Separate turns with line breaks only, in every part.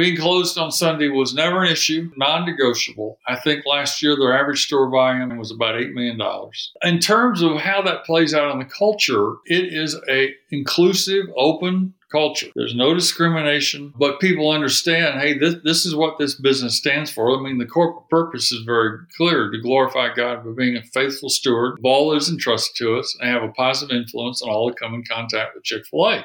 being closed on Sunday was never an issue, non negotiable. I think last year their average store volume was about $8 million. In terms of how that plays out in the culture, it is a inclusive, open, culture. There's no discrimination, but people understand, hey, this, this is what this business stands for. I mean, the corporate purpose is very clear to glorify God by being a faithful steward of all that is entrusted to us and have a positive influence on all that come in contact with Chick fil A.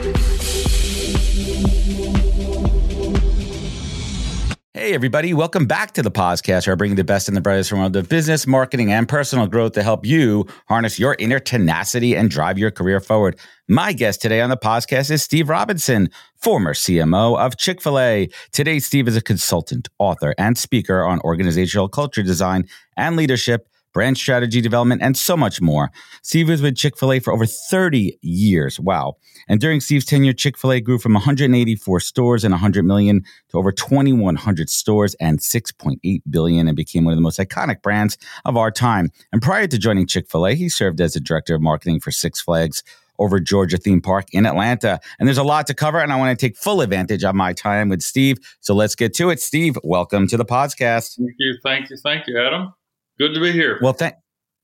Hey, everybody. Welcome back to the podcast where I bring the best and the brightest from world of business, marketing, and personal growth to help you harness your inner tenacity and drive your career forward. My guest today on the podcast is Steve Robinson, former CMO of Chick fil A. Today, Steve is a consultant, author, and speaker on organizational culture design and leadership brand strategy development, and so much more. Steve was with Chick fil A for over 30 years. Wow. And during Steve's tenure, Chick fil A grew from 184 stores and 100 million to over 2,100 stores and 6.8 billion and became one of the most iconic brands of our time. And prior to joining Chick fil A, he served as the director of marketing for Six Flags over Georgia Theme Park in Atlanta. And there's a lot to cover, and I want to take full advantage of my time with Steve. So let's get to it. Steve, welcome to the podcast.
Thank you. Thank you. Thank you, Adam. Good to be here.
Well, thank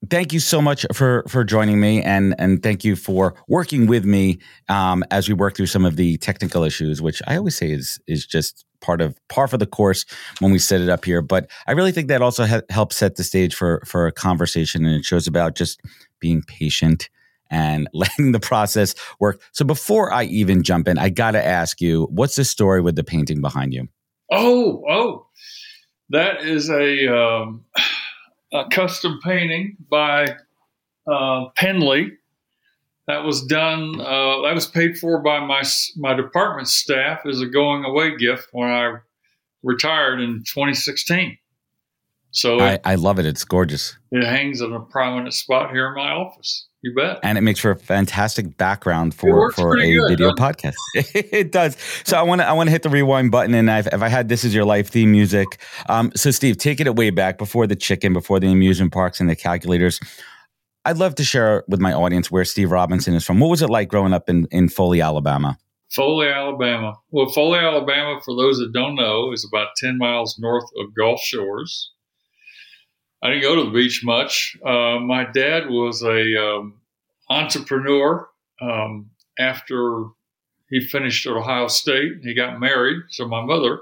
thank you so much for for joining me and and thank you for working with me um, as we work through some of the technical issues which i always say is is just part of par for the course when we set it up here. But i really think that also ha- helps set the stage for for a conversation and it shows about just being patient and letting the process work. So before i even jump in i gotta ask you what's the story with the painting behind you?
Oh oh that is a um a custom painting by uh, Penley. That was done. Uh, that was paid for by my my department staff as a going away gift when I retired in 2016. So
I, I love it. It's gorgeous.
It hangs in a prominent spot here in my office. You bet.
And it makes for a fantastic background for, for a good, video podcast. it does. So I want to I want to hit the rewind button, and I've, if I had "This Is Your Life" theme music. Um, so Steve, take it way back before the chicken, before the amusement parks and the calculators. I'd love to share with my audience where Steve Robinson is from. What was it like growing up in in Foley, Alabama?
Foley, Alabama. Well, Foley, Alabama, for those that don't know, is about ten miles north of Gulf Shores. I didn't go to the beach much. Uh, my dad was a um, entrepreneur. Um, after he finished at Ohio State, he got married. So my mother,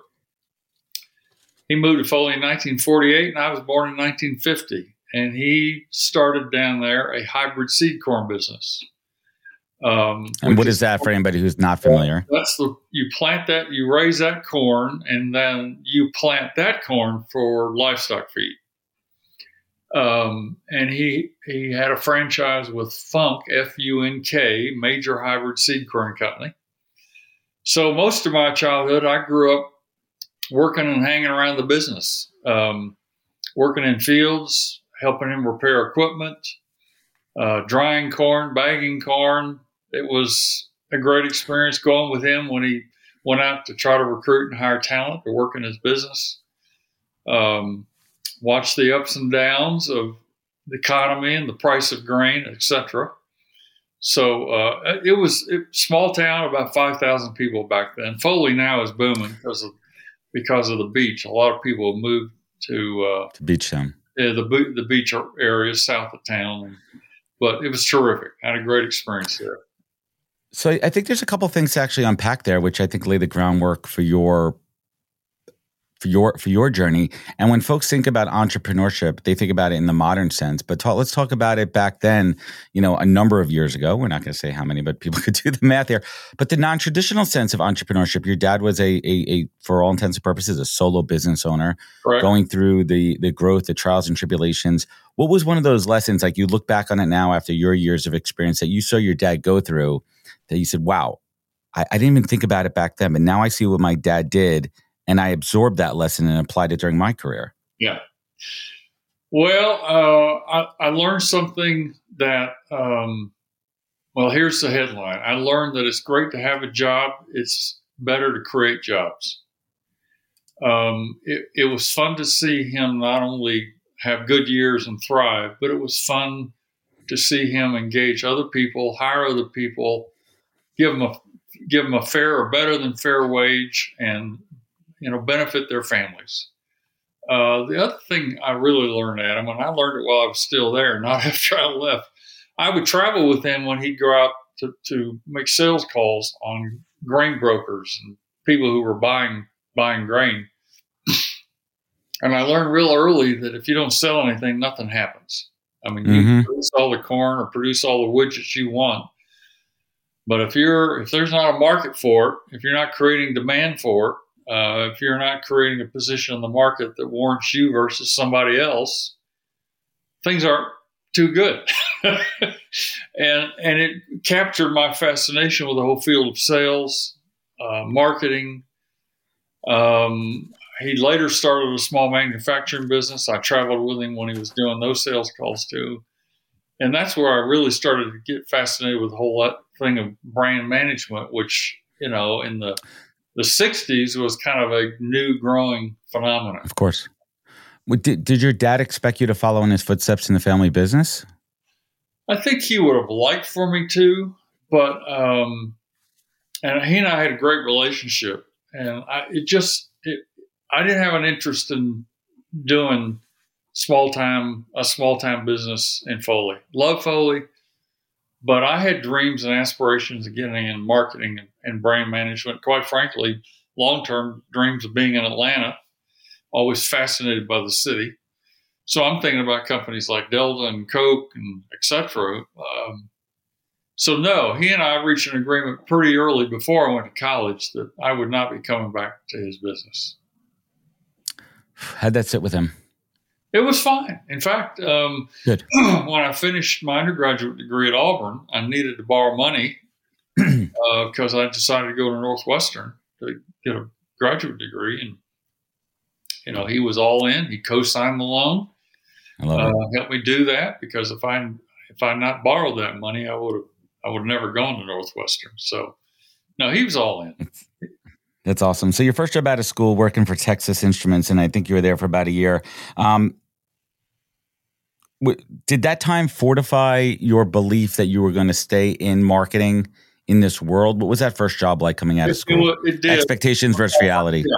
he moved to Foley in 1948, and I was born in 1950. And he started down there a hybrid seed corn business.
Um, and what is, is that for anybody who's not familiar?
That's the you plant that, you raise that corn, and then you plant that corn for livestock feed. Um, and he he had a franchise with Funk F U N K Major Hybrid Seed Corn Company. So most of my childhood, I grew up working and hanging around the business, um, working in fields, helping him repair equipment, uh, drying corn, bagging corn. It was a great experience going with him when he went out to try to recruit and hire talent to work in his business. Um, watch the ups and downs of the economy and the price of grain, etc. So uh, it was a small town, about five thousand people back then. Foley now is booming because of because of the beach. A lot of people moved to,
uh, to beach town.
Yeah, the the beach area south of town, but it was terrific. I had a great experience there.
So I think there's a couple things to actually unpack there, which I think lay the groundwork for your for your for your journey. And when folks think about entrepreneurship, they think about it in the modern sense. But talk, let's talk about it back then. You know, a number of years ago. We're not going to say how many, but people could do the math here. But the non traditional sense of entrepreneurship. Your dad was a, a, a for all intents and purposes a solo business owner, going through the the growth, the trials and tribulations. What was one of those lessons? Like you look back on it now after your years of experience that you saw your dad go through. That you said, "Wow, I, I didn't even think about it back then, but now I see what my dad did." And I absorbed that lesson and applied it during my career.
Yeah. Well, uh, I, I, learned something that um, Well, here's the headline. I learned that it's great to have a job. It's better to create jobs. Um, it, it was fun to see him not only have good years and thrive, but it was fun to see him engage other people, hire other people, give them a give them a fair or better than fair wage, and you know benefit their families. Uh, the other thing I really learned, Adam, and I learned it while I was still there, not after I left. I would travel with him when he'd go out to, to make sales calls on grain brokers and people who were buying buying grain. And I learned real early that if you don't sell anything, nothing happens. I mean, mm-hmm. you produce all the corn or produce all the widgets you want, but if you're if there's not a market for it, if you're not creating demand for it, uh, if you're not creating a position in the market that warrants you versus somebody else, things aren't too good. and and it captured my fascination with the whole field of sales, uh, marketing. Um, he later started a small manufacturing business. I traveled with him when he was doing those sales calls too. And that's where I really started to get fascinated with the whole thing of brand management, which, you know, in the the 60s was kind of a new growing phenomenon.
Of course. Did, did your dad expect you to follow in his footsteps in the family business?
I think he would have liked for me to, but um, and he and I had a great relationship, and I it just it, I didn't have an interest in doing small time a small time business in Foley. Love Foley, but I had dreams and aspirations of getting in marketing and brand management. Quite frankly, long term dreams of being in Atlanta. Always fascinated by the city. So I'm thinking about companies like Delta and Coke and etc. Um, so no, he and I reached an agreement pretty early before I went to college that I would not be coming back to his business.
How'd that sit with him?
It was fine. In fact, um, when I finished my undergraduate degree at Auburn, I needed to borrow money because uh, I decided to go to Northwestern to get a graduate degree, and you know he was all in. He co-signed the loan, uh, helped me do that because if I if I not borrowed that money, I would have I would have never gone to Northwestern. So no, he was all in.
That's awesome. So your first job out of school, working for Texas Instruments, and I think you were there for about a year. Um, did that time fortify your belief that you were going to stay in marketing in this world? What was that first job like coming out of school?
It, it.
Expectations versus reality.
Yeah.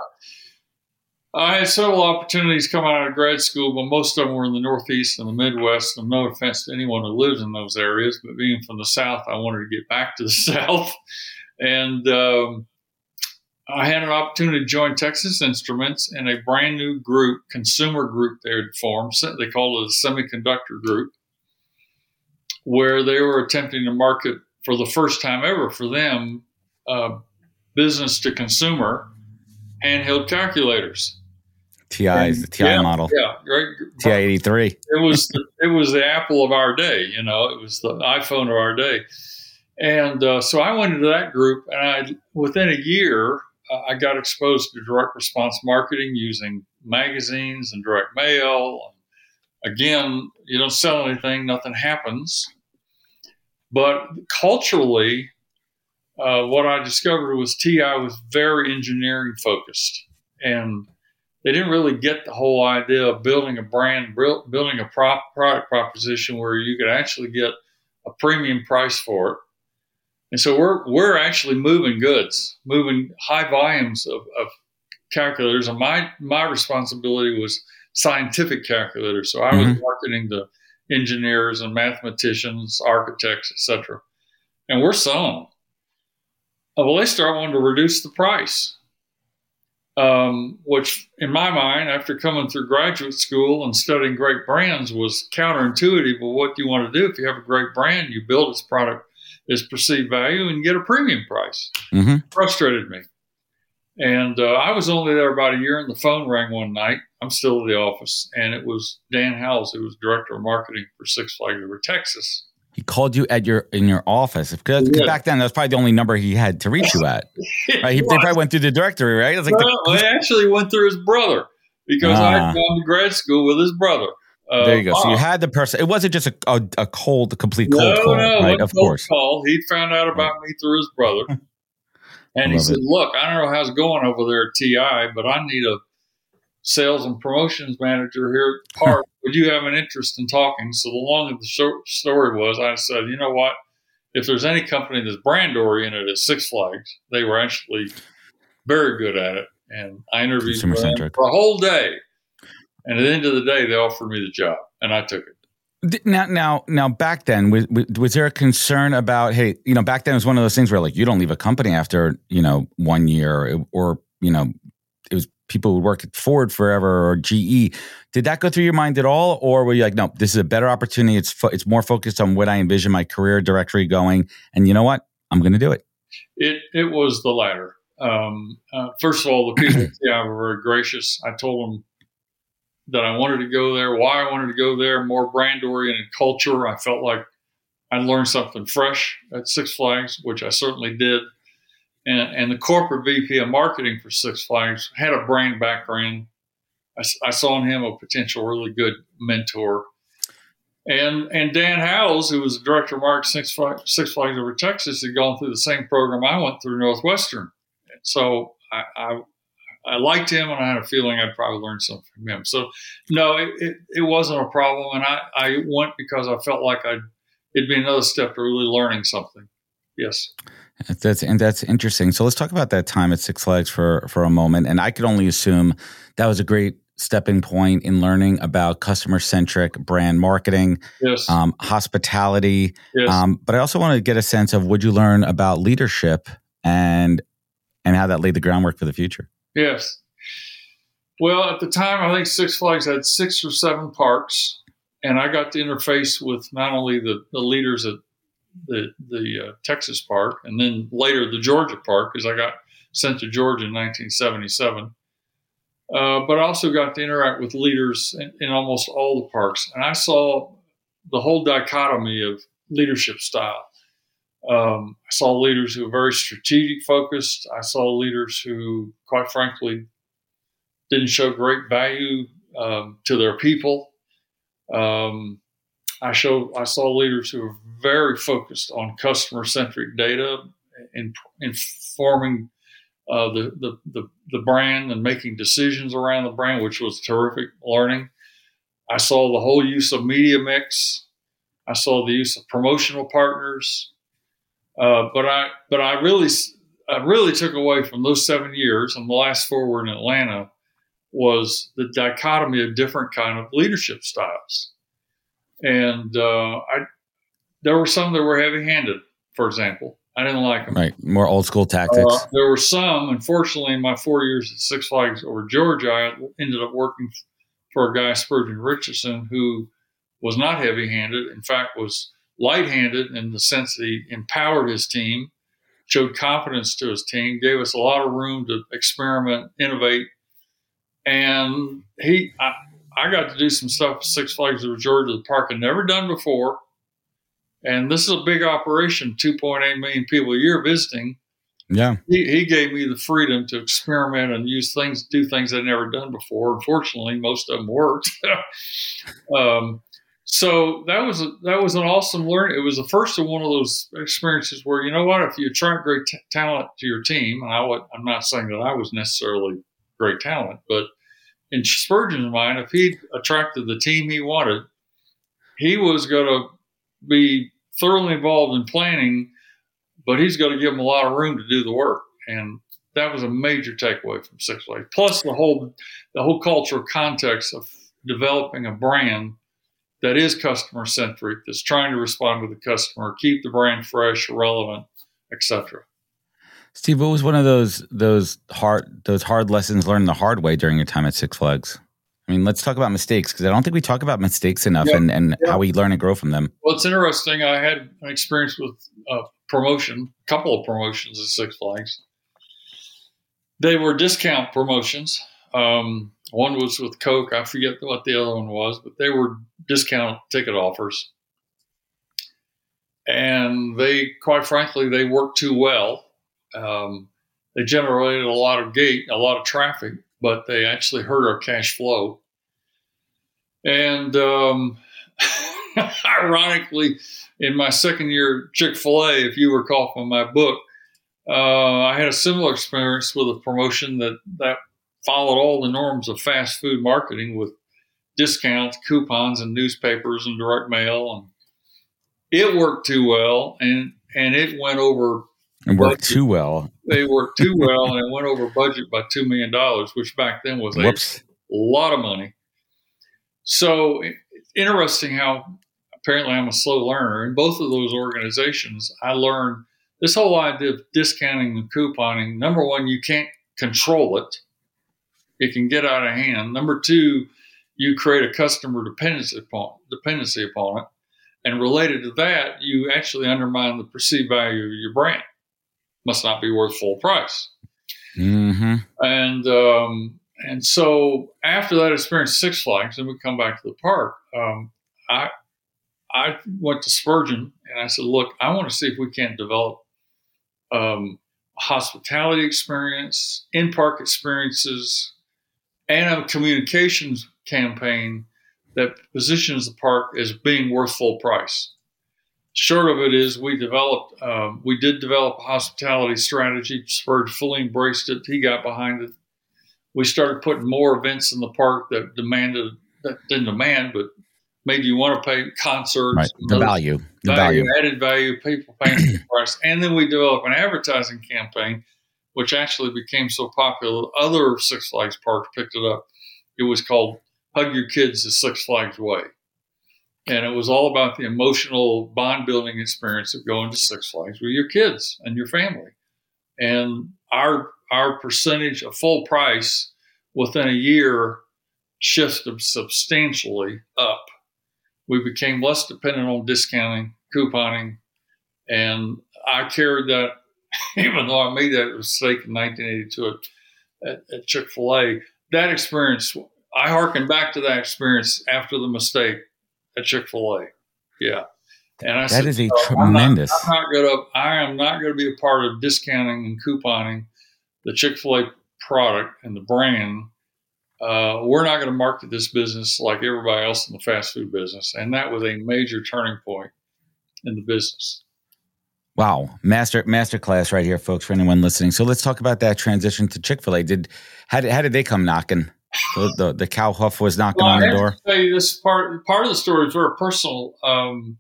I had several opportunities coming out of grad school, but most of them were in the Northeast and the Midwest. And no offense to anyone who lives in those areas, but being from the South, I wanted to get back to the South. And um, I had an opportunity to join Texas Instruments in a brand new group, consumer group they had formed. They called it a semiconductor group, where they were attempting to market for the first time ever for them uh, business to consumer handheld calculators.
TI is the TI
yeah,
model.
Yeah, right.
TI eighty three.
It was the, it was the Apple of our day. You know, it was the iPhone of our day. And uh, so I went into that group, and I within a year I got exposed to direct response marketing using magazines and direct mail. Again, you don't sell anything, nothing happens. But culturally, uh, what I discovered was TI was very engineering focused. And they didn't really get the whole idea of building a brand, building a prop, product proposition where you could actually get a premium price for it and so we're we're actually moving goods, moving high volumes of, of calculators. And my my responsibility was scientific calculators. So I was mm-hmm. marketing to engineers and mathematicians, architects, etc. And we're selling. Uh, well, they start wanting to reduce the price, um, which, in my mind, after coming through graduate school and studying great brands, was counterintuitive. But what do you want to do if you have a great brand? You build its product is perceived value and get a premium price.
Mm-hmm.
Frustrated me. And uh, I was only there about a year, and the phone rang one night. I'm still at the office, and it was Dan Howells, who was director of marketing for Six Flags Over Texas.
He called you at your in your office because yeah. back then that was probably the only number he had to reach you at. right? He, they probably went through the directory, right?
I was like, well, the, I actually went through his brother because ah. I had gone to grad school with his brother. Uh,
there you go. So you had the person. It wasn't just a, a, a cold, complete cold
no,
call,
no,
right? Of course.
Call. He found out about me through his brother, and he said,
it.
"Look, I don't know how's it going over there at TI, but I need a sales and promotions manager here at Park. Would you have an interest in talking?" So the long of the short story was, I said, "You know what? If there's any company that's brand oriented at Six Flags, they were actually very good at it." And I interviewed for a whole day. And at the end of the day, they offered me the job, and I took it.
Now, now, now, back then, was, was there a concern about, hey, you know, back then it was one of those things where like you don't leave a company after, you know, one year or, you know, it was people who work at Ford forever or GE. Did that go through your mind at all? Or were you like, no, this is a better opportunity. It's, fo- it's more focused on what I envision my career directory going. And you know what? I'm going to do it.
It it was the latter. Um, uh, first of all, the people at TI were very gracious. I told them that I wanted to go there, why I wanted to go there, more brand oriented culture. I felt like I learned something fresh at Six Flags, which I certainly did. And, and the corporate VP of marketing for Six Flags had a brand background. I saw in him a potential really good mentor. And and Dan Howells, who was the director of marketing Six Flags, Six Flags over Texas, had gone through the same program I went through Northwestern. So I, I I liked him, and I had a feeling I'd probably learn something from him. So no, it, it, it wasn't a problem, and I, I went because I felt like I'd it'd be another step to really learning something. Yes.
That's and that's interesting. So let's talk about that time at Six Flags for for a moment. And I could only assume that was a great stepping point in learning about customer centric brand marketing,
Yes.
um, hospitality.
yes.
Um, but I also want to get a sense of would you learn about leadership and and how that laid the groundwork for the future.
Yes. Well, at the time, I think Six Flags had six or seven parks, and I got to interface with not only the, the leaders at the the uh, Texas park, and then later the Georgia park, because I got sent to Georgia in 1977. Uh, but I also got to interact with leaders in, in almost all the parks, and I saw the whole dichotomy of leadership style. Um, I saw leaders who were very strategic focused. I saw leaders who, quite frankly, didn't show great value um, to their people. Um, I show I saw leaders who were very focused on customer centric data and informing uh, the, the the the brand and making decisions around the brand, which was terrific learning. I saw the whole use of media mix. I saw the use of promotional partners. Uh, but I but I really I really took away from those seven years, and the last four were in Atlanta, was the dichotomy of different kind of leadership styles. And uh, I there were some that were heavy handed. For example, I didn't like them.
Right. More old school tactics.
Uh, there were some, unfortunately, in my four years at Six Flags over Georgia, I ended up working for a guy, Spurgeon Richardson, who was not heavy handed. In fact, was light handed in the sense that he empowered his team, showed confidence to his team, gave us a lot of room to experiment, innovate. And he, I, I got to do some stuff at Six Flags of Georgia, the park I'd never done before. And this is a big operation, 2.8 million people a year visiting
yeah.
he, he gave me the freedom to experiment and use things, do things I'd never done before. Unfortunately, most of them worked. um, so that was a, that was an awesome learning. It was the first of one of those experiences where you know what, if you attract great t- talent to your team, I would, I'm not saying that I was necessarily great talent, but in Spurgeon's mind, if he attracted the team he wanted, he was going to be thoroughly involved in planning but he's going to give them a lot of room to do the work. And that was a major takeaway from Six Flags. Plus the whole the whole cultural context of developing a brand that is customer centric, that's trying to respond to the customer, keep the brand fresh, relevant, etc.
Steve, what was one of those those hard those hard lessons learned the hard way during your time at Six Flags? I mean, let's talk about mistakes because I don't think we talk about mistakes enough
Yeah.
and, and
Yeah.
how we learn and grow from them.
Well, it's interesting. I had an experience with a promotion, a couple of promotions at Six Flags. They were discount promotions. Um, one was with Coke. I forget what the other one was, but they were discount ticket offers. And they, quite frankly, they worked too well. Um, they generated a lot of gate, a lot of traffic, but they actually hurt our cash flow. And um, ironically, in my second year Chick fil A, if you recall from my book, uh, I had a similar experience with a promotion that, that followed all the norms of fast food marketing with discounts, coupons, and newspapers and direct mail. And it worked too well, and and it went over.
And worked budget. too well.
They worked too well, and it went over budget by two million dollars, which back then was Whoops. a lot of money. So interesting how apparently I'm a slow learner. In both of those organizations, I learned this whole idea of discounting and couponing. Number one, you can't control it; it can get out of hand. Number two, you create a customer dependency upon dependency upon it, and related to that, you actually undermine the perceived value of your brand. Must not be worth full price.
Mm-hmm.
And um, and so after that experience, Six Flags, and we come back to the park. Um, I I went to Spurgeon and I said, look, I want to see if we can't develop um, hospitality experience, in park experiences, and a communications campaign that positions the park as being worth full price. Short of it is, we developed, um, we did develop a hospitality strategy. Spurge fully embraced it. He got behind it. We started putting more events in the park that demanded, that didn't demand, but made you want to pay concerts.
Right. The value, the value,
value, added value, people paying the price. And then we developed an advertising campaign, which actually became so popular, other Six Flags parks picked it up. It was called Hug Your Kids the Six Flags Way. And it was all about the emotional bond building experience of going to Six Flags with your kids and your family. And our our percentage of full price within a year shifted substantially up we became less dependent on discounting, couponing, and I carried that, even though I made that mistake in 1982 at, at, at Chick fil A. That experience, I harken back to that experience after the mistake at Chick fil A. Yeah.
And I that said, is a tremendous.
I'm not, I'm not gonna. I am not going to be a part of discounting and couponing the Chick Fil A product and the brand uh, we're not going to market this business like everybody else in the fast food business. And that was a major turning point in the business.
Wow, master master class right here, folks. For anyone listening, so let's talk about that transition to Chick Fil A. Did how did how did they come knocking? The the, the cow huff was knocking well, on the door.
this part part of the story is very personal. Um,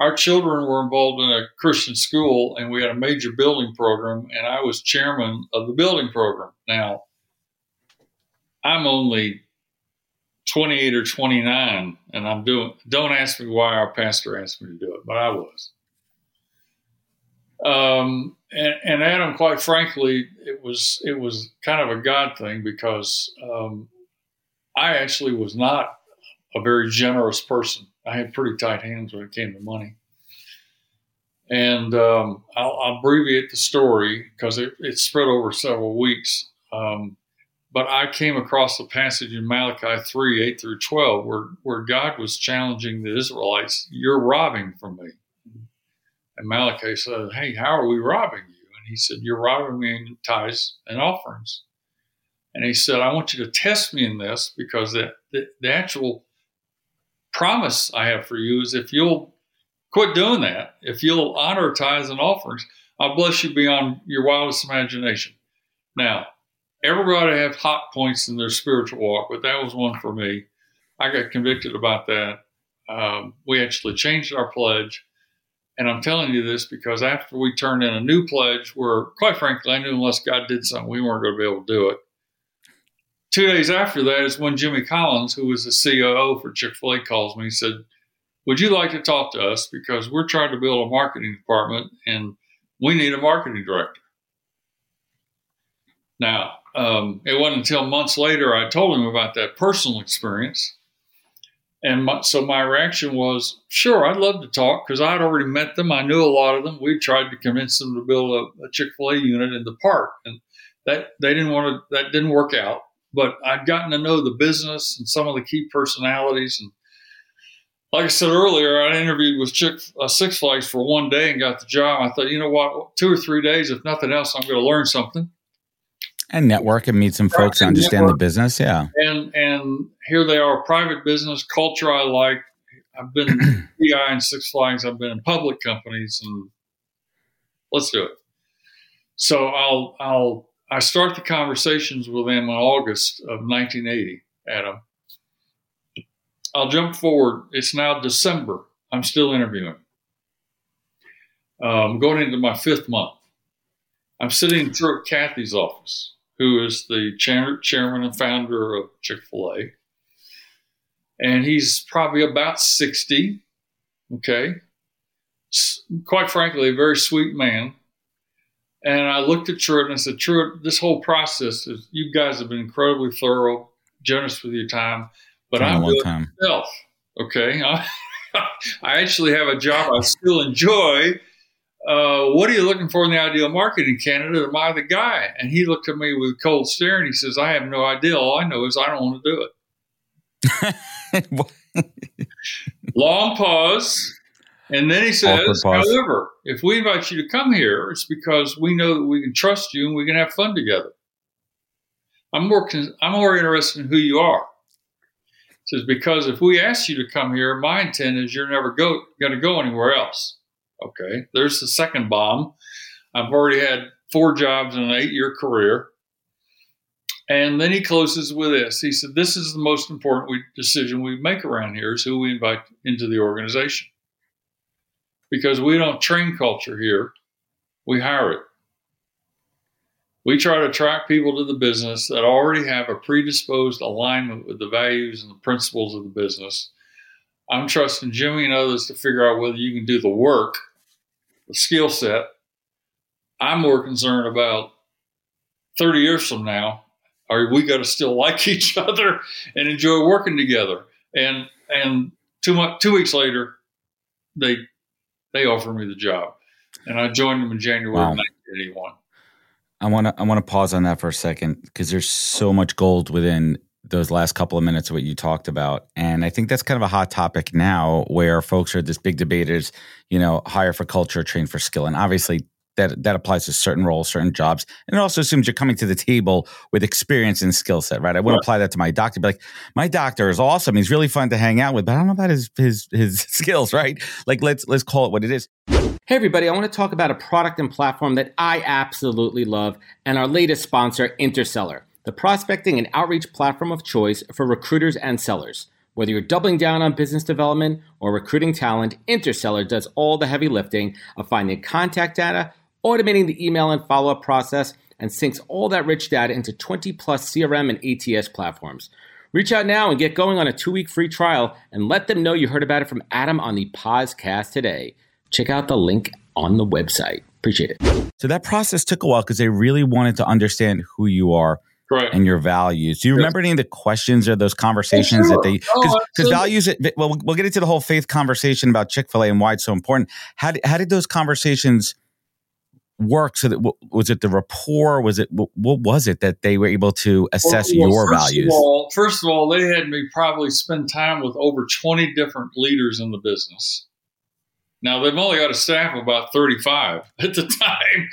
our children were involved in a Christian school, and we had a major building program, and I was chairman of the building program. Now, I'm only 28 or 29 and I'm doing, don't ask me why our pastor asked me to do it, but I was. Um, and, and, Adam, quite frankly, it was, it was kind of a God thing because, um, I actually was not a very generous person. I had pretty tight hands when it came to money. And um, I'll, I'll, abbreviate the story because it, it, spread over several weeks. Um, but I came across the passage in Malachi 3 8 through 12 where, where God was challenging the Israelites, You're robbing from me. And Malachi said, Hey, how are we robbing you? And he said, You're robbing me in tithes and offerings. And he said, I want you to test me in this because the, the, the actual promise I have for you is if you'll quit doing that, if you'll honor tithes and offerings, I'll bless you beyond your wildest imagination. Now, everybody have hot points in their spiritual walk, but that was one for me. I got convicted about that. Um, we actually changed our pledge. And I'm telling you this because after we turned in a new pledge, where quite frankly, I knew unless God did something, we weren't going to be able to do it. Two days after that is when Jimmy Collins, who was the COO for Chick fil A, calls me. He said, Would you like to talk to us? Because we're trying to build a marketing department and we need a marketing director. Now, um, it wasn't until months later I told him about that personal experience. And my, so my reaction was, sure, I'd love to talk because I'd already met them. I knew a lot of them. We tried to convince them to build a, a Chick fil A unit in the park. And that they didn't want to, that didn't work out. But I'd gotten to know the business and some of the key personalities. And like I said earlier, I interviewed with Chick, uh, Six Flags for one day and got the job. I thought, you know what, two or three days, if nothing else, I'm going to learn something.
And network and meet some folks and understand network. the business. Yeah,
and and here they are, private business culture. I like. I've been in TI and Six Flags. I've been in public companies, and let's do it. So I'll I'll I start the conversations with them in August of 1980. Adam, I'll jump forward. It's now December. I'm still interviewing. I'm um, going into my fifth month. I'm sitting through at Cathy's office, who is the chair, chairman and founder of Chick fil A. And he's probably about 60. Okay. Quite frankly, a very sweet man. And I looked at Truett and I said, Truett, this whole process is, you guys have been incredibly thorough, generous with your time, but I'm doing time. myself. Okay. I, I actually have a job I still enjoy uh, what are you looking for in the ideal market in Canada? Am I the guy? And he looked at me with cold stare and he says, I have no idea. All I know is I don't want to do it. Long pause. And then he says, however, if we invite you to come here, it's because we know that we can trust you and we can have fun together. I'm more, I'm more interested in who you are. He says, because if we ask you to come here, my intent is you're never go, going to go anywhere else. Okay, there's the second bomb. I've already had four jobs in an eight year career. And then he closes with this. He said, This is the most important we, decision we make around here is who we invite into the organization. Because we don't train culture here, we hire it. We try to attract people to the business that already have a predisposed alignment with the values and the principles of the business. I'm trusting Jimmy and others to figure out whether you can do the work skill set. I'm more concerned about 30 years from now. Are we going to still like each other and enjoy working together? And and two months, two weeks later, they they offered me the job, and I joined them in January wow. 1981. I
want to I want to pause on that for a second because there's so much gold within those last couple of minutes of what you talked about. And I think that's kind of a hot topic now where folks are this big debaters, you know, hire for culture, train for skill. And obviously that that applies to certain roles, certain jobs. And it also assumes you're coming to the table with experience and skill set, right? I wouldn't apply that to my doctor. Be like, my doctor is awesome. He's really fun to hang out with, but I don't know about his his his skills, right? Like let's let's call it what it is.
Hey everybody, I want to talk about a product and platform that I absolutely love and our latest sponsor, Interseller the prospecting and outreach platform of choice for recruiters and sellers. Whether you're doubling down on business development or recruiting talent, Interseller does all the heavy lifting of finding contact data, automating the email and follow up process, and syncs all that rich data into 20 plus CRM and ATS platforms. Reach out now and get going on a two week free trial and let them know you heard about it from Adam on the podcast today. Check out the link on the website. Appreciate it.
So that process took a while because they really wanted to understand who you are right. and your values. Do you remember any of the questions or those conversations sure. that they because oh, oh values? Eh, well, we'll get into the whole faith conversation about Chick Fil A and why it's so important. How did, how did those conversations? work so that was it the rapport was it what was it that they were able to assess well, your
first
values
of all, first of all they had me probably spend time with over 20 different leaders in the business now they've only got a staff of about 35 at the time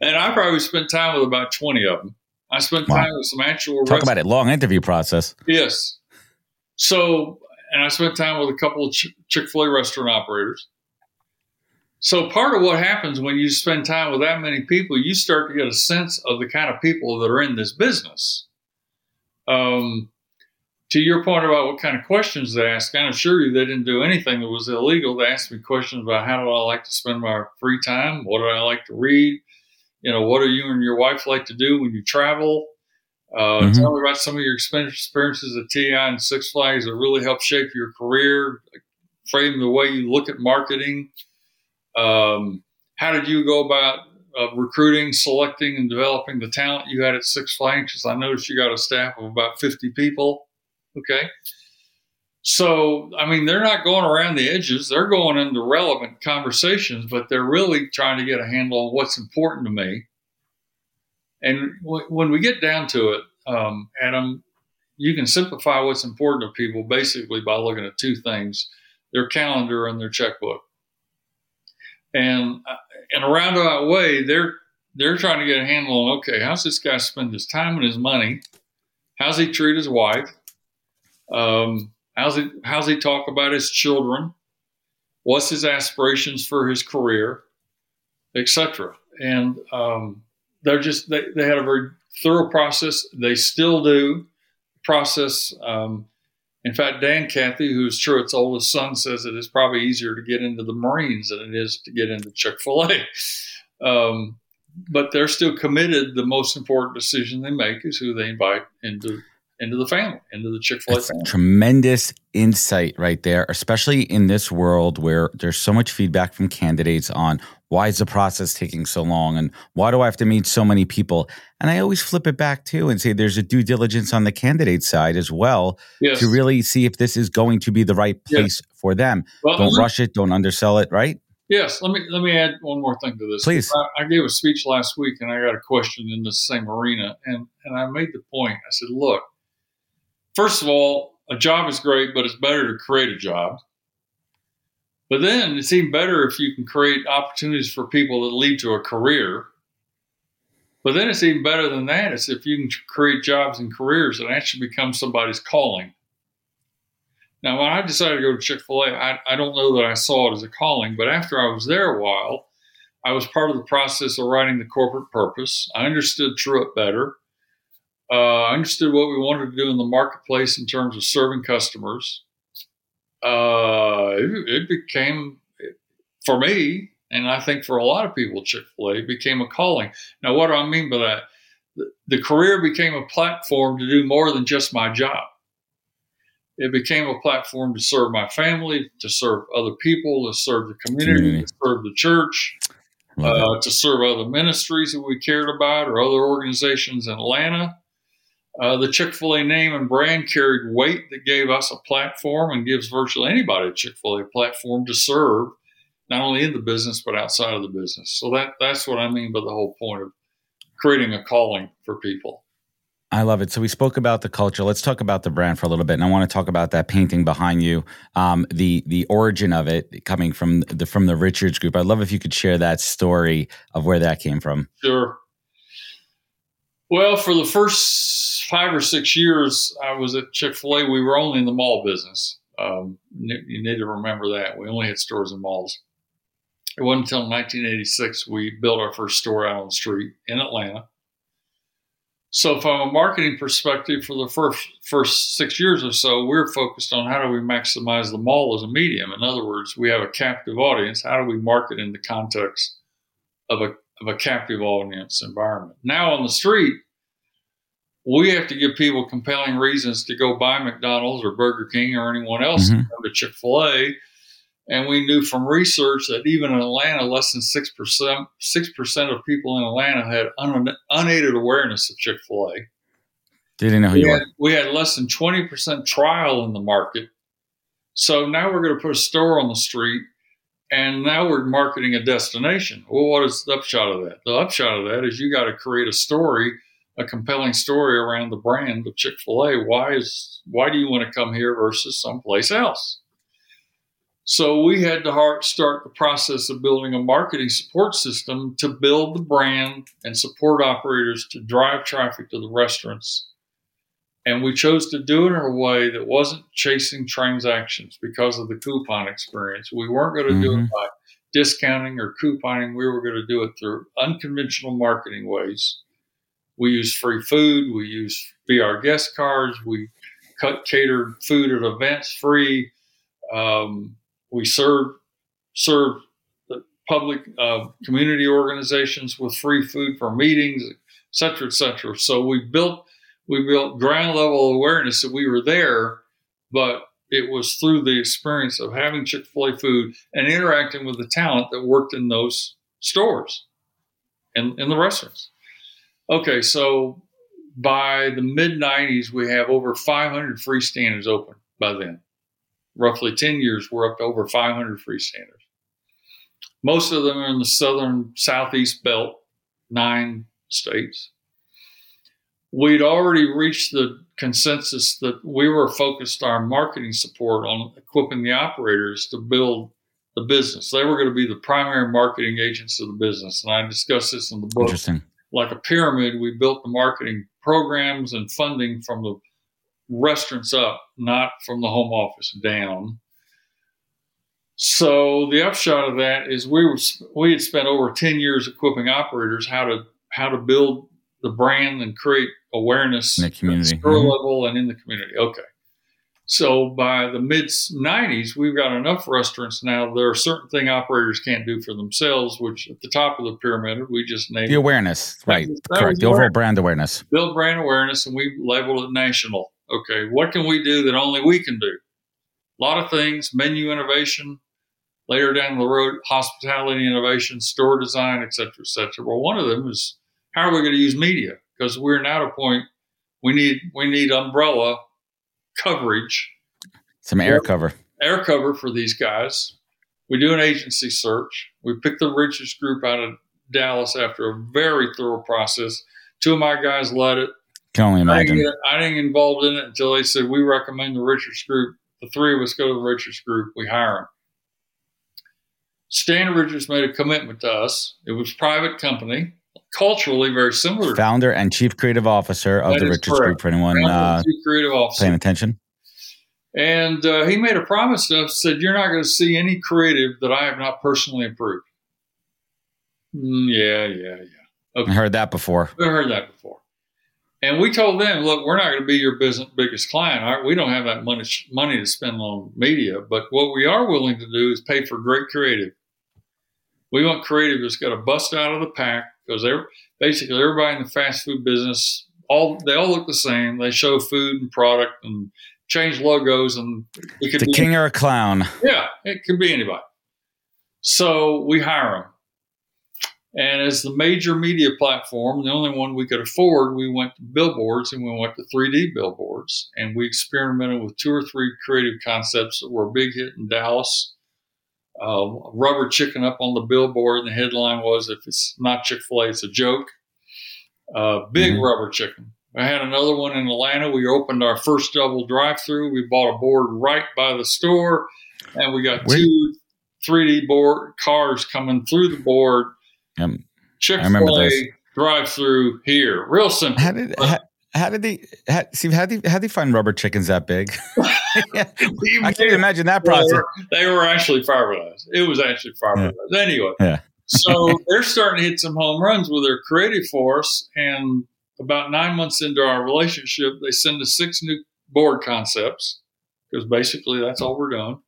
and i probably spent time with about 20 of them I spent wow. time with some actual
talk about it. Long interview process.
Yes. So, and I spent time with a couple of Ch- Chick Fil A restaurant operators. So, part of what happens when you spend time with that many people, you start to get a sense of the kind of people that are in this business. Um, to your point about what kind of questions they ask, I assure you they didn't do anything that was illegal. They asked me questions about how do I like to spend my free time? What do I like to read? You know, what do you and your wife like to do when you travel? Uh, mm-hmm. Tell me about some of your experiences at TI and Six Flags that really helped shape your career, frame the way you look at marketing. Um, how did you go about uh, recruiting, selecting, and developing the talent you had at Six Flags? Because I noticed you got a staff of about 50 people. Okay. So, I mean, they're not going around the edges. They're going into relevant conversations, but they're really trying to get a handle on what's important to me. And w- when we get down to it, um, Adam, you can simplify what's important to people basically by looking at two things their calendar and their checkbook. And uh, in a roundabout way, they're they're trying to get a handle on okay, how's this guy spend his time and his money? How's he treat his wife? Um, how's he how's he talk about his children? What's his aspirations for his career, etc. And um, they're just they, they had a very thorough process. They still do process. Um, in fact, Dan Cathy, who's Truett's oldest son, says it is probably easier to get into the Marines than it is to get into Chick Fil A. Um, but they're still committed. The most important decision they make is who they invite into into the family, into the Chick Fil A family.
Tremendous insight right there, especially in this world where there's so much feedback from candidates on why is the process taking so long and why do I have to meet so many people? And I always flip it back too and say there's a due diligence on the candidate side as well
Yes.
to really see if this is going to be the right place for them.
Well,
don't rush it, don't undersell it, right?
Yes, let me let me add one more thing to this.
Please.
I, I gave a speech last week, and I got a question in the same arena, and and I made the point. I said, look, first of all, a job is great, but it's better to create a job. But then it's even better if you can create opportunities for people that lead to a career. But then it's even better than that. It's if you can create jobs and careers that actually become somebody's calling. Now, when I decided to go to Chick fil A, I, I don't know that I saw it as a calling, but after I was there a while, I was part of the process of writing the corporate purpose. I understood Truett better. Uh, I understood what we wanted to do in the marketplace in terms of serving customers. Uh, it, it became, for me, and I think for a lot of people, Chick fil A became a calling. Now, what do I mean by that? The, the career became a platform to do more than just my job it became a platform to serve my family, to serve other people, to serve the community,
Community.
to serve the church, uh, to serve other ministries that we cared about or other organizations in Atlanta. Uh, the Chick fil A name and brand carried weight that gave us a platform and gives virtually anybody at Chick fil A a platform to serve, not only in the business, but outside of the business. So that, that's what I mean by the whole point of creating a calling for people.
I love it. So we spoke about the culture. Let's talk about the brand for a little bit, and I want to talk about that painting behind you, um, the the origin of it coming from the from the Richards Group. I'd love if you could share that story of where that came from.
Sure. Well, for the first five or six years I was at Chick fil A, we were only in the mall business. Um, you need to remember that. We only had stores in malls. It wasn't until 1986 we built our first store out on the street in Atlanta. So, from a marketing perspective, for the first first six years or so, we're focused on how do we maximize the mall as a medium. In other words, we have a captive audience. How do we market in the context of a of a captive audience environment? Now on the street, we have to give people compelling reasons to go buy McDonald's or Burger King or anyone else
Mhm.
to to Chick Fil A. And we knew from research that even in Atlanta, less than six percent six percent of people in Atlanta had un, unaided awareness of Chick Fil A.
Didn't know who
We
you
had,
were.
we had less than twenty percent trial in the market. So now we're going to put a store on the street, and now we're marketing a destination. Well, what is the upshot of that? The upshot of that is you got to create a story, a compelling story around the brand of Chick Fil A. Why is why do you want to come here versus someplace else? So we had to start the process of building a marketing support system to build the brand and support operators to drive traffic to the restaurants. And we chose to do it in a way that wasn't chasing transactions because of the coupon experience. We weren't going to do it
Mhm.
by discounting or couponing. We were going to do it through unconventional marketing ways. We use free food. We use be our guest cards. We cut catered food at events free. Um, we serve served the public uh, community organizations with free food for meetings, et cetera, et cetera. So we built we built ground level awareness that we were there, but it was through the experience of having Chick fil A food and interacting with the talent that worked in those stores and in the restaurants. Okay, so by the mid 90s, we have over 500 freestanders open by then. Roughly 10 years, we're up to over 500 freestanders. Most of them are in the southern southeast belt, nine states we'd already reached the consensus that we were focused our marketing support on equipping the operators to build the business. They were going to be the primary marketing agents of the business. And I discussed this in the book.
Interesting.
Like a pyramid, we built the marketing programs and funding from the restaurants up, not from the home office down. So the upshot of that is we were we had spent over 10 years equipping operators how to how to build the brand and create awareness
in the community,
at the mm-hmm. level and in the community. Okay. So by the mid 90s, we've got enough restaurants now. There are certain things operators can't do for themselves, which at the top of the pyramid, we just named
the awareness, right? Correct. The overall brand awareness.
Build brand awareness, and we labeled it national. Okay, what can we do that only we can do? A lot of things, menu innovation, later down the road, hospitality innovation, store design, et cetera, et cetera. Well, one of them is how are we going to use media? Because we're now at a point we need we need umbrella coverage,
some air cover,
air cover for these guys. We do an agency search. We pick the Richards Group out of Dallas after a very thorough process. Two of my guys led it.
Can only imagine. I
didn't, get, I didn't get involved in it until they said we recommend the Richards Group. The three of us go to the Richards Group. We hire them. Stan Richards made a commitment to us. It was private company, culturally very similar.
Founder and chief creative officer of that the Richards correct. Group. For anyone uh,
chief creative officer.
paying attention.
And uh, he made a promise to us. Said, "You're not going to see any creative that I have not personally approved." Mm, yeah, yeah, yeah.
Okay. I heard that before.
I heard that before. And we told them, look, we're not going to be your business biggest client. Right? We don't have that money money to spend on media, but what we are willing to do is pay for great creative we want creative that's got to bust out of the pack because they're basically everybody in the fast food business. All they all look the same. They show food and product and change logos, and
it could the be king or a clown.
Yeah, it could be anybody. So we hire them. And as the major media platform, the only one we could afford, we went to billboards and we went to 3D billboards. And we experimented with two or three creative concepts that were a big hit in Dallas uh, rubber chicken up on the billboard, and the headline was, "If it's not Chick Fil A, it's a joke." Uh, big mm-hmm. rubber chicken. I had another one in Atlanta. We opened our first double drive-through. We bought a board right by the store, and we got Wait. two 3D board cars coming through the board. Um, Chick Fil A drive-through here, real simple.
How did how, how did they how, see how did how did they find rubber chickens that big? I can't imagine that process.
They were, they were actually fiberglass. It was actually fiberglass. Yeah. Anyway, yeah. so they're starting to hit some home runs with their creative force. And about nine months into our relationship, they send us six new board concepts because basically that's all we're doing.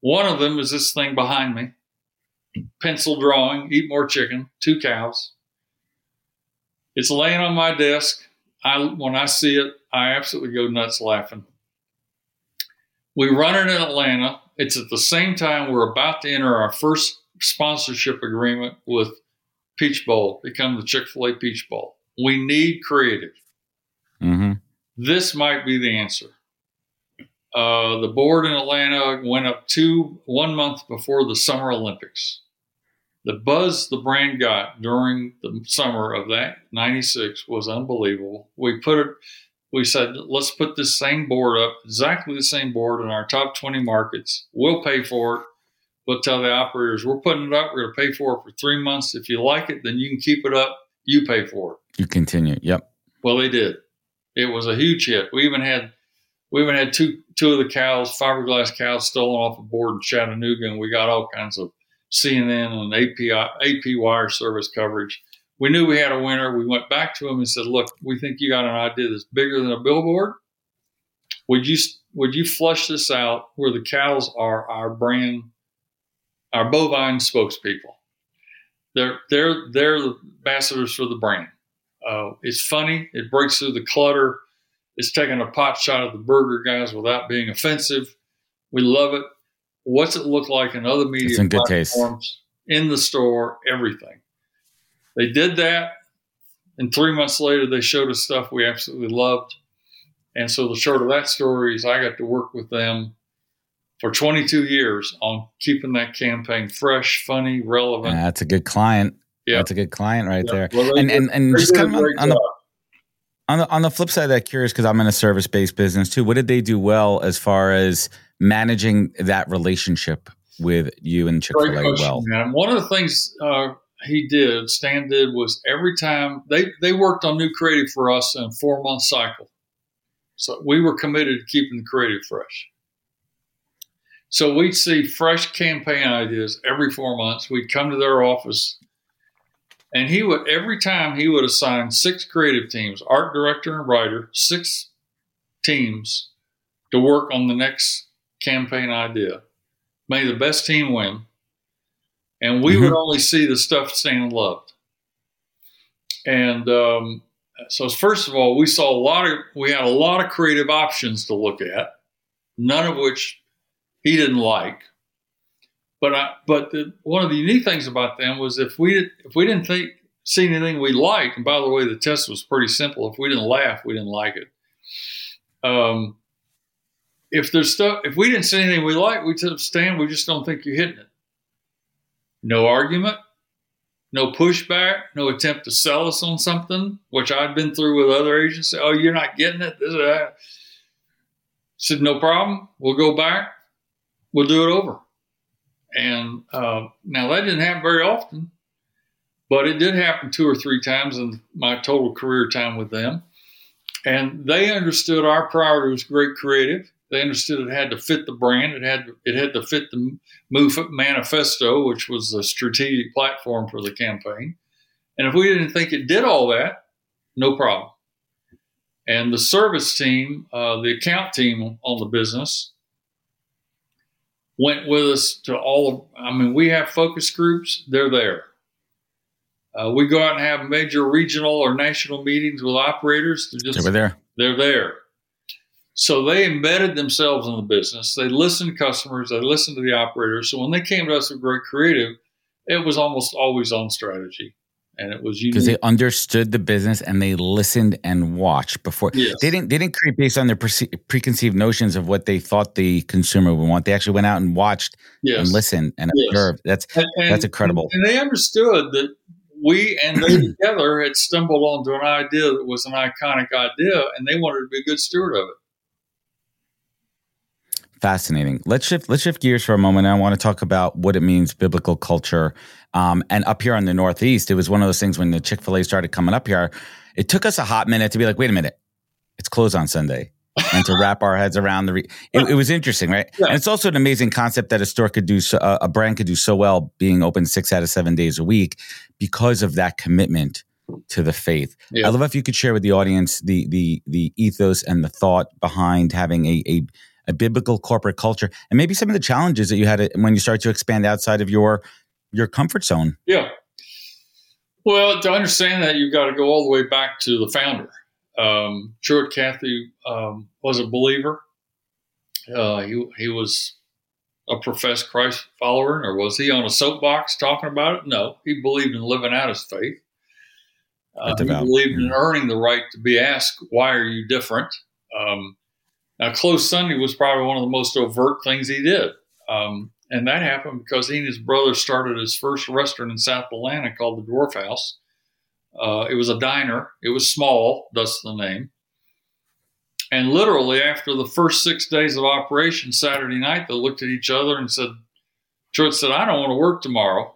One of them is this thing behind me pencil drawing, eat more chicken, two cows. It's laying on my desk. I when I see it, I absolutely go nuts laughing. We run it in Atlanta. It's at the same time we're about to enter our first sponsorship agreement with Peach Bowl, become the Chick fil A Peach Bowl. We need creative. Mm-hmm. This might be the answer. Uh, the board in Atlanta went up two one month before the Summer Olympics. The buzz the brand got during the summer of that '96 was unbelievable. We put it we said, let's put this same board up, exactly the same board in our top 20 markets. We'll pay for it. We'll tell the operators, we're putting it up. We're going to pay for it for three months. If you like it, then you can keep it up. You pay for it.
You continue. Yep.
Well, they did. It was a huge hit. We even had we even had two two of the cows, fiberglass cows, stolen off a board in Chattanooga, and we got all kinds of CNN and API, AP wire service coverage we knew we had a winner. We went back to him and said, "Look, we think you got an idea that's bigger than a billboard. Would you would you flush this out where the cows are our brand, our bovine spokespeople? They're they're they're the ambassadors for the brand. Uh, it's funny. It breaks through the clutter. It's taking a pot shot at the burger guys without being offensive. We love it. What's it look like in other media
it's in good taste.
in the store? Everything. They did that, and three months later, they showed us stuff we absolutely loved. And so the short of that story is I got to work with them for 22 years on keeping that campaign fresh, funny, relevant.
Yeah, that's a good client. Yeah, that's a good client right there. Well, and, and and just kind of on, on the on the on the flip side of that, curious because I'm in a service based business too. What did they do well as far as managing that relationship? with you and Chick Fil A well?
Man. One of the things uh, he did, Stan did, was every time they they worked on new creative for us in a four month cycle. So we were committed to keeping the creative fresh. So we'd see fresh campaign ideas every four months. We'd come to their office, and he would every time he would assign six creative teams, art director and writer, six teams to work on the next campaign idea. May the best team win. And we mm-hmm. would only see the stuff Stan loved. And um, so, first of all, we saw a lot of, we had a lot of creative options to look at, none of which he didn't like. But I, but the, one of the unique things about them was if we if we didn't think see anything we liked, and by the way, the test was pretty simple. If we didn't laugh, we didn't like it. Um, if there's stuff, if we didn't see anything we liked, we tell Stan, we just don't think you're hitting it. No argument, no pushback, no attempt to sell us on something, which I've been through with other agents. Oh, you're not getting it. This that. Said no problem. We'll go back. We'll do it over. And uh, now that didn't happen very often, but it did happen two or three times in my total career time with them. And they understood our priority was great creative they understood it had to fit the brand. It had it had to fit the Move manifesto, which was the strategic platform for the campaign. And if we didn't think it did all that, no problem. And the service team, uh, the account team on the business, went with us to all of. I mean, we have focus groups; they're there. Uh, we go out and have major regional or national meetings with operators.
They're just, they there.
They're there. So they embedded themselves in the business. They listened to customers. They listened to the operators. So when they came to us with great creative, it was almost always on strategy. And it was
because they understood the business and they listened and watched before yes. they didn't they didn't create based on their pre- preconceived notions of what they thought the consumer would want. They actually went out and watched yes. and listened and yes. observed. That's and, that's incredible.
And they understood that we and they together had stumbled onto an idea that was an iconic idea, and they wanted to be a good steward of it.
Fascinating. Let's shift. Let's shift gears for a moment. I want to talk about what it means biblical culture. Um, and up here in the Northeast, it was one of those things when the Chick Fil A started coming up here. It took us a hot minute to be like, wait a minute, it's closed on Sunday, and to wrap our heads around the. Re- it, it, was interesting, right? Yeah. And it's also an amazing concept that a store could do, so, uh, a brand could do so well, being open six out of seven days a week, because of that commitment to the faith. Yeah. I love if you could share with the audience the the the ethos and the thought behind having a, a a biblical corporate culture, and maybe some of the challenges that you had when you start to expand outside of your your comfort zone.
Yeah. Well, to understand that, you've got to go all the way back to the founder. Um, Truett Cathy um, was a believer. Uh, he he was a professed Christ follower, or was he on a soapbox talking about it? No, he believed in living out his faith. Uh, he believed in earning the right to be asked, "Why are you different?" Um, now, Closed Sunday was probably one of the most overt things he did. Um, and that happened because he and his brother started his first restaurant in South Atlanta called the Dwarf House. Uh, it was a diner. It was small, thus the name. And literally, after the first six days of operation, Saturday night, they looked at each other and said, Truett said, I don't want to work tomorrow.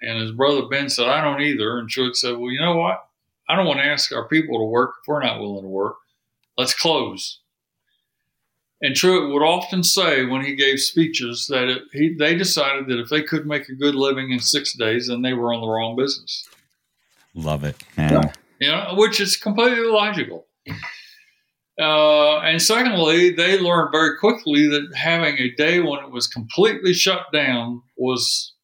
And his brother Ben said, I don't either. And Truett said, Well, you know what? I don't want to ask our people to work if we're not willing to work. Let's close. And Truett would often say when he gave speeches that it, he, they decided that if they could make a good living in six days, then they were on the wrong business.
Love it, man.
You know, which is completely logical. Uh, and secondly, they learned very quickly that having a day when it was completely shut down was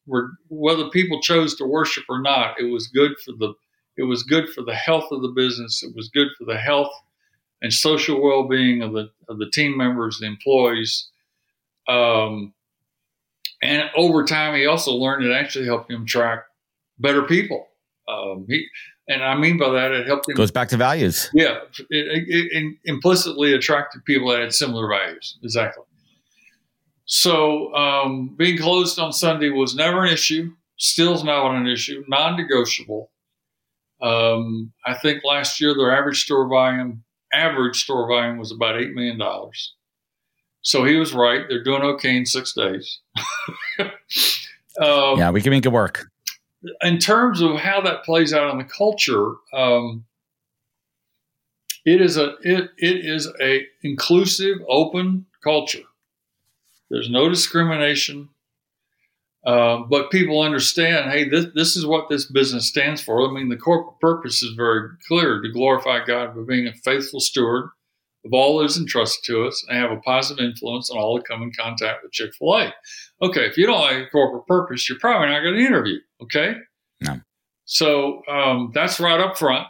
whether people chose to worship or not. It was good for the it was good for the health of the business. It was good for the health and social well-being of the of the team members, the employees. Um, and over time, he also learned it actually helped him attract better people. Um, he, and I mean by that, it helped him.
Goes back to values.
Yeah, it, it, it implicitly attracted people that had similar values. Exactly. So um, being closed on Sunday was never an issue. Still is not an issue. Non-negotiable. Um, I think last year their average store volume average store volume was about $8 million. So he was right. They're doing okay in six days.
um, yeah, we can make it work.
In terms of how that plays out in the culture, um, it is a it, it is a inclusive, open culture. There's no discrimination. Uh, but people understand, hey, this, this is what this business stands for. I mean, the corporate purpose is very clear to glorify God by being a faithful steward of all that is entrusted to us and have a positive influence on all that come in contact with Chick fil A. Okay, if you don't like corporate purpose, you're probably not going to interview. Okay?
No.
So um, that's right up front.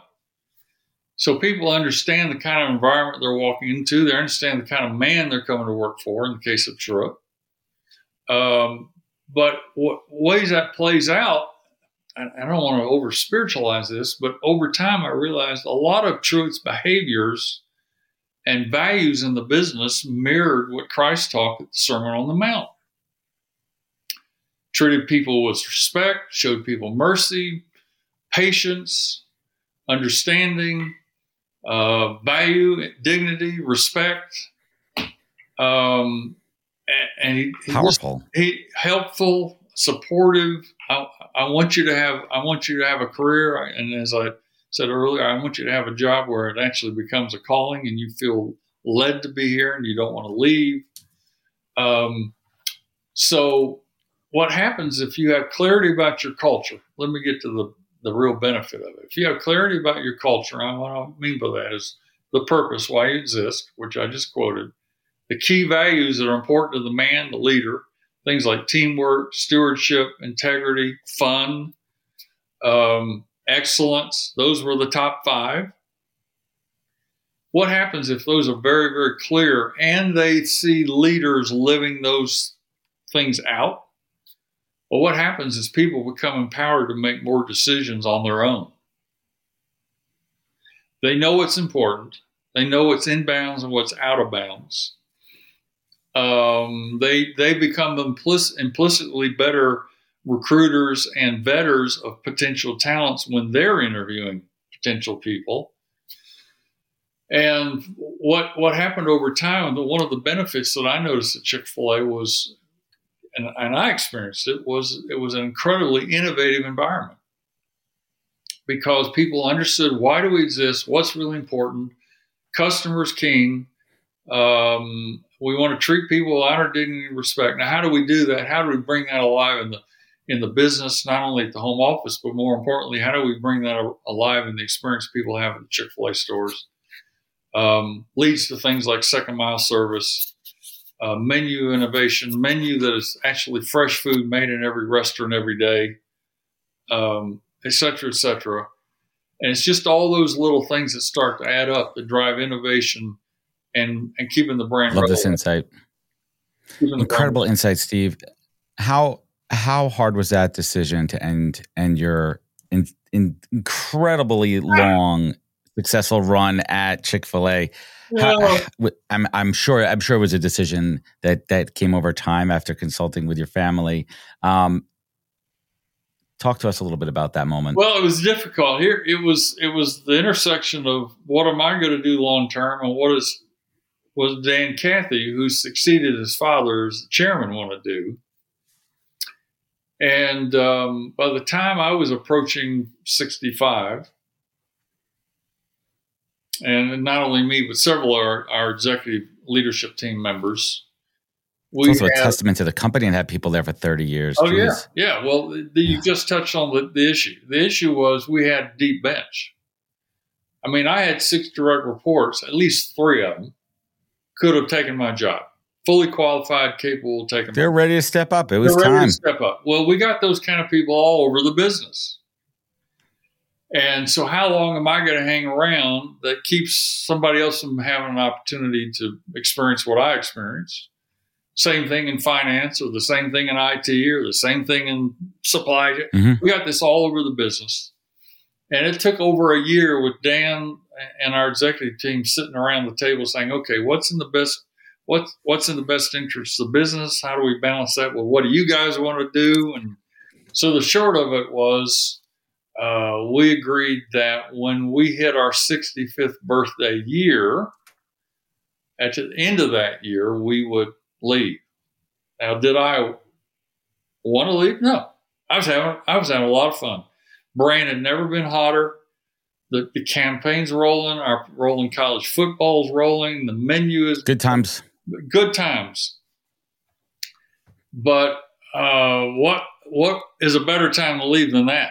So people understand the kind of environment they're walking into. They understand the kind of man they're coming to work for in the case of Truett. Um, but what ways that plays out, I, don't want to over spiritualize this, but over time I realized a lot of Truett's behaviors and values in the business mirrored what Christ taught at the Sermon on the Mount. Treated people with respect, showed people mercy, patience, understanding, uh, value, dignity, respect. Um, and he,
powerful,
he, he, helpful, supportive. I, I want you to have I want you to have a career, and as I said earlier, I want you to have a job where it actually becomes a calling, and you feel led to be here, and you don't want to leave. Um, so, what happens if you have clarity about your culture? Let me get to the the real benefit of it. If you have clarity about your culture, and what I mean by that is the purpose, why you exist, which I just quoted the key values that are important to the man, the leader, things like teamwork, stewardship, integrity, fun, um, excellence. Those were the top five. What happens if those are very, very clear and they see leaders living those things out? Well, what happens is people become empowered to make more decisions on their own. They know what's important, they know what's in bounds and what's out of bounds um, they they become implicit, implicitly better recruiters and vetters of potential talents when they're interviewing potential people. And what what happened over time? One of the benefits that I noticed at Chick Fil A was, and, and I experienced it was it was an incredibly innovative environment because people understood why do we exist, what's really important, customers king. Um, we want to treat people with honor, dignity, and respect. Now, how do we do that? How do we bring that alive in the in the business, not only at the home office, but more importantly, how do we bring that alive in the experience people have at the Chick Fil A stores? Um, leads to things like second mile service, uh, menu innovation, menu that is actually fresh food made in every restaurant every day, um, et cetera, et cetera. And it's just all those little things that start to add up that drive innovation and and keeping the brand.
Love relevant. this insight. Incredible insight, Steve. How how hard was that decision to end end your in, in incredibly long successful run at Chick Fil A? I'm I'm sure I'm sure it was a decision that that came over time after consulting with your family. Um, talk to us a little bit about that moment.
Well, it was difficult. Here, it was it was the intersection of what am I going to do long term and what is was Dan Cathy, who succeeded his father as chairman, want to do. And um, by the time I was approaching 65, and not only me, but several of our, our executive leadership team members.
We it's also had, a testament to the company and had people there for 30 years.
Oh, Jeez. yeah. Yeah. Well, the, you just touched on the, the issue. The issue was we had deep bench. I mean, I had six direct reports, at least three of them could have taken my job. Fully qualified, capable of taking.
They're ready to step up. It was time.
Ready to step up. Well, we got those kind of people all over the business. And so, how long am I going to hang around that keeps somebody else from having an opportunity to experience what I experienced? Same thing in finance, or the same thing in IT, or the same thing in supply. Mm-hmm. We got this all over the business. And it took over a year with Dan and our executive team sitting around the table saying, okay, what's in the best what's what's in the best interest of business? How do we balance that with what do you guys want to do? And so the short of it was uh, we agreed that when we hit our 65th birthday year, at the end of that year, we would leave. Now, did I want to leave? No. I was having I was having a lot of fun. Brain had never been hotter. The, the campaign's rolling, our rolling college football's rolling, the menu is
good times.
Good times. But uh, what what is a better time to leave than that?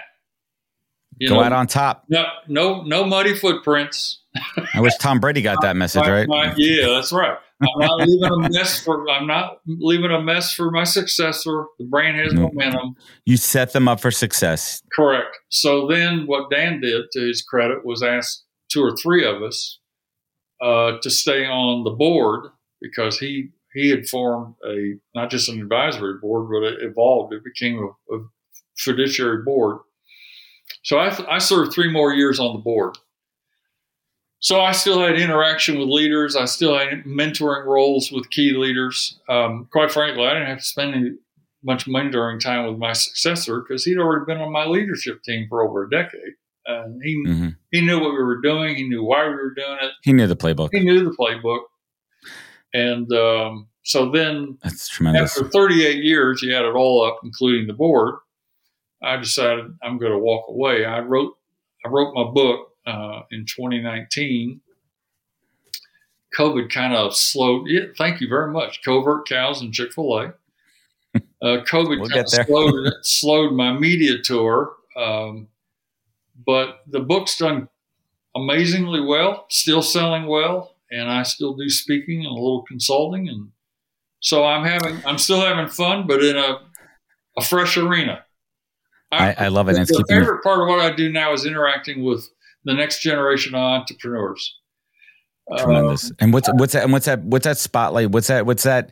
You Go know, out on top.
No, no, no muddy footprints.
I wish Tom Brady got that message, right?
My, yeah, that's right. I'm not leaving a mess for. I'm not leaving a mess for my successor. The brand has no. momentum.
You set them up for success.
Correct. So then, what Dan did, to his credit, was ask two or three of us uh, to stay on the board because he he had formed a not just an advisory board, but it evolved. It became a, a fiduciary board. So I, I served three more years on the board. So I still had interaction with leaders. I still had mentoring roles with key leaders. Um, quite frankly, I didn't have to spend any, much mentoring time with my successor because he'd already been on my leadership team for over a decade. And he mm-hmm. he knew what we were doing. He knew why we were doing it.
He knew the playbook.
He knew the playbook. And um, so then,
that's tremendous.
After 38 years, he had it all up, including the board. I decided I'm going to walk away. I wrote I wrote my book uh, in 2019. COVID kind of slowed. Yeah, thank you very much. Covert cows and Chick Fil A. Uh, COVID we'll kind of slowed, slowed my media tour, um, but the book's done amazingly well. Still selling well, and I still do speaking and a little consulting, and so I'm having I'm still having fun, but in a a fresh arena.
I, I love it.
The, the favorite part of what I do now is interacting with the next generation of entrepreneurs.
Tremendous. Um, and what's what's that? And what's that? What's that spotlight? What's that? What's that?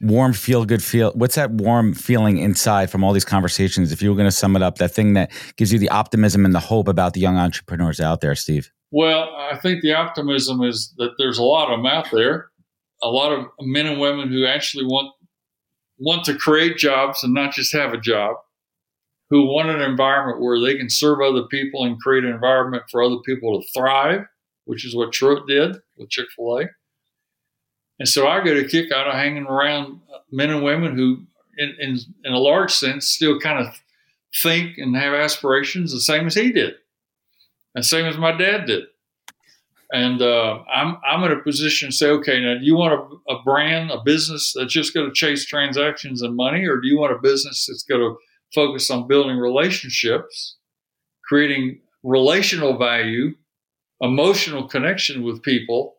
Warm, feel good feel. What's that warm feeling inside from all these conversations? If you were going to sum it up, that thing that gives you the optimism and the hope about the young entrepreneurs out there, Steve.
Well, I think the optimism is that there's a lot of them out there, a lot of men and women who actually want want to create jobs and not just have a job who want an environment where they can serve other people and create an environment for other people to thrive, which is what Truett did with Chick fil A. And so I get a kick out of hanging around men and women who, in, in, in a large sense, still kind of think and have aspirations the same as he did, and same as my dad did. And uh, I'm I'm in a position to say, okay, now do you want a, a brand, a business that's just going to chase transactions and money, or do you want a business that's going to focus on building relationships, creating relational value, emotional connection with people,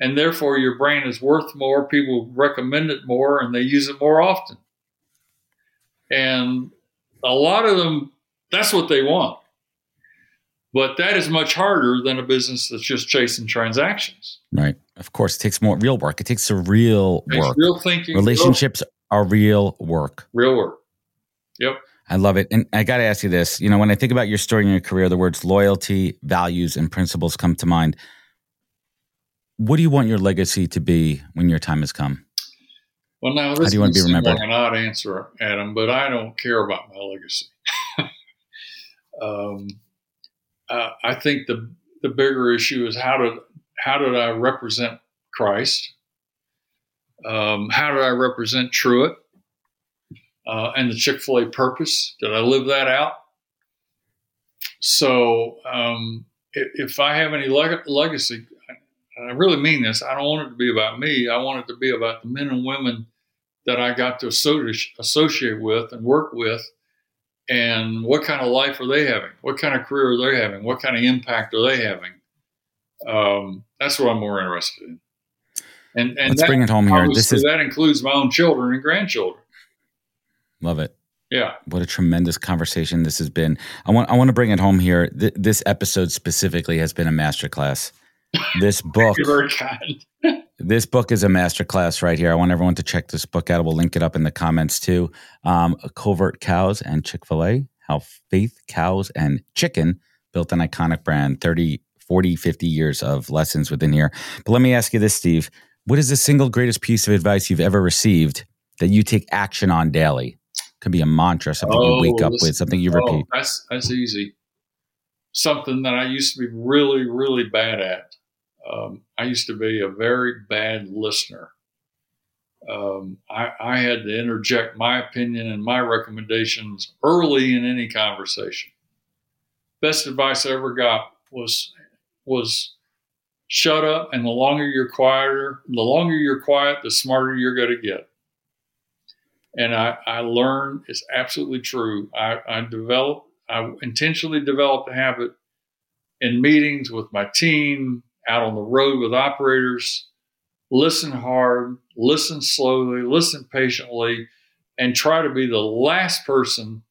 and therefore your brain is worth more. People recommend it more and they use it more often. And a lot of them, that's what they want. But that is much harder than a business that's just chasing transactions.
Right. Of course, it takes more real work. It takes a real work.
Real thinking.
Relationships are real work.
Real work. Yep.
I love it. And I got to ask you this. You know, when I think about your story and your career, the words loyalty, values, and principles come to mind. What do you want your legacy to be when your time has come?
Well, now this How do you want to be remembered? Like an odd answer, Adam, but I don't care about my legacy. um, uh, I think the the bigger issue is how did how did I represent Christ? Um, how did I represent Truett? Uh, and the Chick fil A purpose. Did I live that out? So um, if, if, I have any leg- legacy, I really mean this, I don't want it to be about me. I want it to be about the men and women that I got to associate with and work with. And what kind of life are they having? What kind of career are they having? What kind of impact are they having? Um, that's what I'm more interested in. And, and
let's that, bring it home here.
This is that includes my own children and grandchildren.
Love it.
Yeah.
What a tremendous conversation this has been. I want I want to bring it home here. Th- this episode specifically has been a masterclass. This book this book is a masterclass right here. I want everyone to check this book out. We'll link it up in the comments too. Um, Covert Cows and Chick-fil-A, how faith, cows, and chicken built an iconic brand, 30, 40, 50 years of lessons within here. But let me ask you this, Steve. What is the single greatest piece of advice you've ever received that you take action on daily? Could be a mantra, something oh, you wake up with, something you oh, repeat.
That's that's easy. Something that I used to be really, really bad at. Um, I used to be a very bad listener. Um, I, I had to interject my opinion and my recommendations early in any conversation. Best advice I ever got was was shut up, and the longer you're quieter, the longer you're quiet, the smarter you're going to get. And I, I learned it's absolutely true. I, I developed, I intentionally developed a habit in meetings with my team, out on the road with operators. Listen hard, listen slowly, listen patiently, and try to be the last person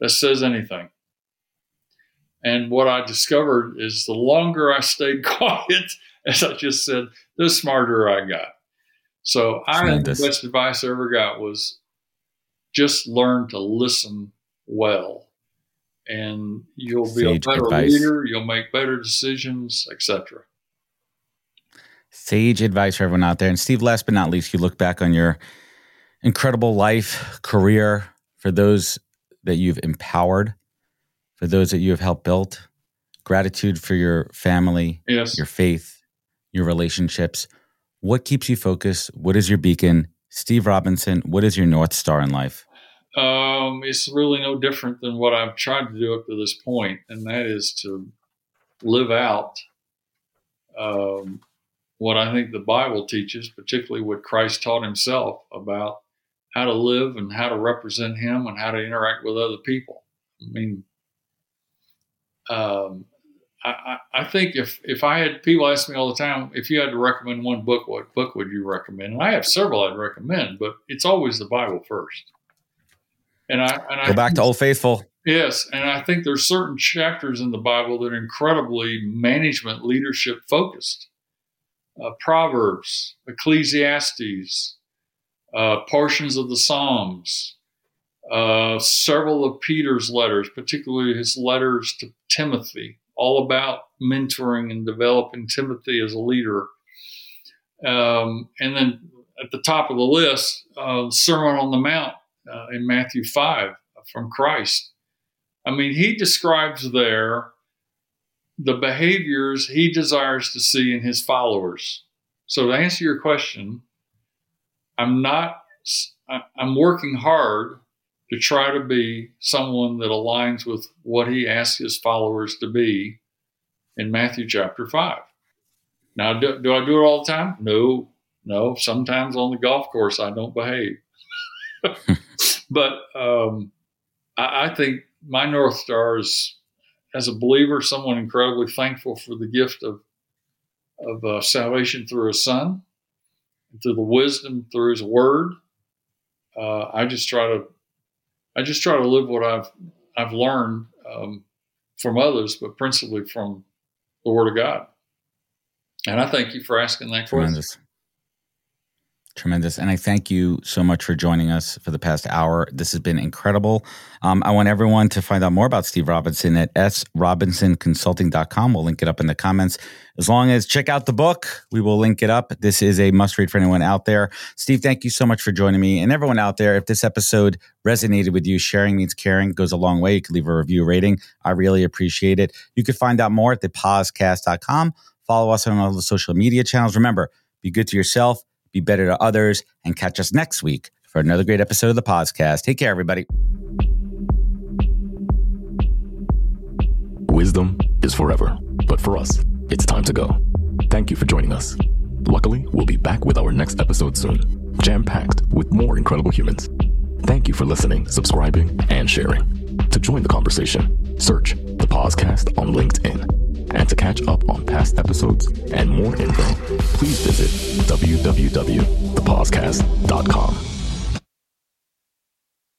that says anything. And what I discovered is the longer I stayed quiet, as I just said, the smarter I got. So I think the best advice I ever got was just learn to listen well. And you'll be Sage a better advice. leader, you'll make better decisions, etc.
Sage advice for everyone out there. And Steve, last but not least, you look back on your incredible life, career, for those that you've empowered for those that you have helped build, gratitude for your family,
yes.
your faith, your relationships. What keeps you focused? What is your beacon? Steve Robinson, what is your North Star in life?
Um, it's really no different than what I've tried to do up to this point, and that is to live out um, what I think the Bible teaches, particularly what Christ taught himself about how to live and how to represent him and how to interact with other people. I mean, um, I, I, think if if I had people ask me all the time, if you had to recommend one book, what book would you recommend? And I have several I'd recommend, but it's always the Bible first.
And I and go I, back to Old Faithful.
Yes, and I think there's certain chapters in the Bible that are incredibly management leadership focused. Uh, Proverbs, Ecclesiastes, uh, portions of the Psalms, uh, several of Peter's letters, particularly his letters to Timothy, all about mentoring and developing Timothy as a leader. Um, and then at the top of the list, uh, Sermon on the Mount uh, in Matthew 5 from Christ. I mean, he describes there the behaviors he desires to see in his followers. So, to answer your question, I'm not, I'm working hard to try to be someone that aligns with what he asks his followers to be in Matthew chapter 5. Now, do, do, I do it all the time? No, no. Sometimes on the golf course, I don't behave. but um, I, I, think my North Star is, as a believer, someone incredibly thankful for the gift of, of uh, salvation through his son, through the wisdom through his word. Uh, I just try to I just try to live what I've I've learned um, from others, but principally from the Word of God. And I thank you for asking that question.
Tremendous. And I thank you so much for joining us for the past hour. This has been incredible. Um, I want everyone to find out more about Steve Robinson at srobinsonconsulting.com. We'll link it up in the comments. As long as check out the book, we will link it up. This is a must read for anyone out there. Steve, thank you so much for joining me. And everyone out there, if this episode resonated with you, sharing means caring goes a long way. You can leave a review rating. I really appreciate it. You can find out more at thepozcast.com. Follow us on all the social media channels. Remember, be good to yourself be better to others, and catch us next week for another great episode of the POZcast. Take care, everybody.
Wisdom is forever, but for us, it's time to go. Thank you for joining us. Luckily, we'll be back with our next episode soon, jam packed with more incredible humans. Thank you for listening, subscribing, and sharing. To join the conversation, search the POZcast on LinkedIn and to catch up on past episodes and more info, please visit www.thepozcast.com.